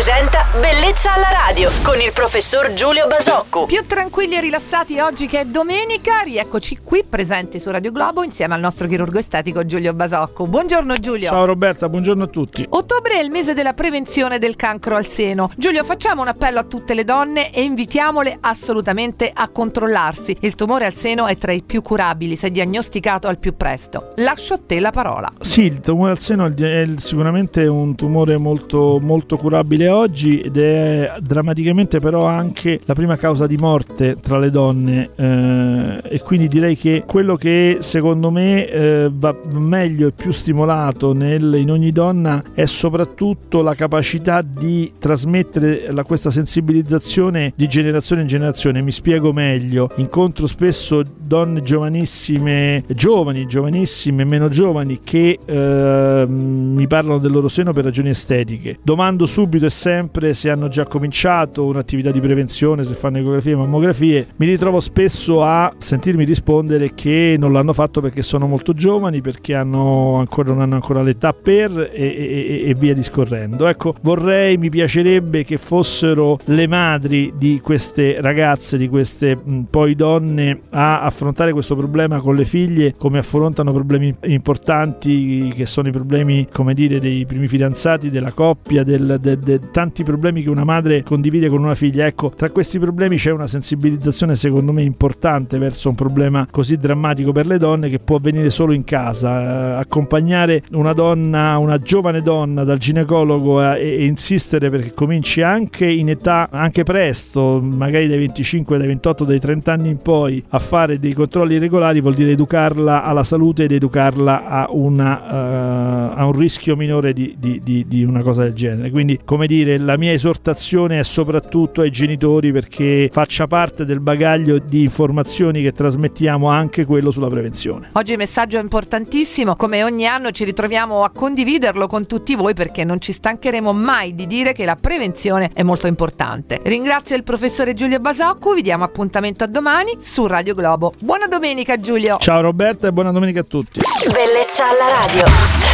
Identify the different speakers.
Speaker 1: presenta Bellezza alla radio con il professor Giulio Basocco.
Speaker 2: Più tranquilli e rilassati oggi che è domenica, rieccoci qui presenti su Radio Globo insieme al nostro chirurgo estetico Giulio Basocco. Buongiorno Giulio.
Speaker 3: Ciao Roberta, buongiorno a tutti.
Speaker 2: Ottobre è il mese della prevenzione del cancro al seno. Giulio, facciamo un appello a tutte le donne e invitiamole assolutamente a controllarsi. Il tumore al seno è tra i più curabili se diagnosticato al più presto. Lascio a te la parola.
Speaker 3: Sì, il tumore al seno è sicuramente un tumore molto, molto curabile oggi ed è drammaticamente però anche la prima causa di morte tra le donne eh, e quindi direi che quello che secondo me eh, va meglio e più stimolato nel, in ogni donna è soprattutto la capacità di trasmettere la, questa sensibilizzazione di generazione in generazione. Mi spiego meglio, incontro spesso donne giovanissime, giovani, giovanissime, meno giovani che eh, mi parlano del loro seno per ragioni estetiche. Domando subito e sempre se hanno già cominciato un'attività di prevenzione, se fanno ecografie e mammografie. Mi ritrovo spesso a sentirmi rispondere che non l'hanno fatto perché sono molto giovani, perché ancora, non hanno ancora l'età per e, e, e via discorrendo. Ecco, vorrei, mi piacerebbe che fossero le madri di queste ragazze, di queste mh, poi donne a affrontare questo problema con le figlie come affrontano problemi importanti che sono i problemi, come dire, dei primi fidanzati, della coppia, del, de, de, tanti problemi che una madre condivide con una figlia. Ecco, tra questi problemi c'è una sensibilizzazione secondo me importante verso un problema così drammatico per le donne che può avvenire solo in casa. Eh, accompagnare una donna, una giovane donna dal ginecologo e, e, insistere perché cominci anche in età, anche presto, magari dai 25, dai 28, dai 30 anni in poi, a fare dei controlli regolari vuol dire educarla alla salute ed educarla a, una, uh, a un rischio minore di, di, di, di una cosa del genere. Quindi, come dire, la mia esortazione è soprattutto ai genitori perché faccia parte del bagaglio di informazioni che trasmettiamo anche quello sulla prevenzione.
Speaker 2: Oggi il messaggio è importantissimo, come ogni anno ci ritroviamo a condividerlo con tutti voi perché non ci stancheremo mai di dire che la prevenzione è molto importante. Ringrazio il professore Giulio Basocco, vi diamo appuntamento a domani su Radio Globo. Buona domenica Giulio!
Speaker 3: Ciao Roberta e buona domenica a tutti!
Speaker 1: Bellezza alla radio!